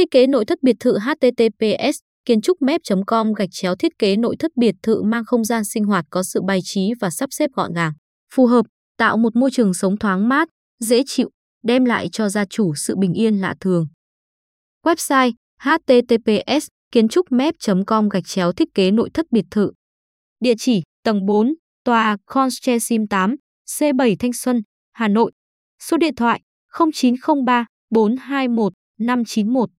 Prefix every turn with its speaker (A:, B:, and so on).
A: Thiết kế nội thất biệt thự https kiến trúc mép.com gạch chéo thiết kế nội thất biệt thự mang không gian sinh hoạt có sự bài trí và sắp xếp gọn gàng, phù hợp, tạo một môi trường sống thoáng mát, dễ chịu, đem lại cho gia chủ sự bình yên lạ thường. Website https kiến trúc mép.com gạch chéo thiết kế nội thất biệt thự. Địa chỉ tầng 4, tòa conchessim 8, C7 Thanh Xuân, Hà Nội. Số điện thoại 0903 421 591.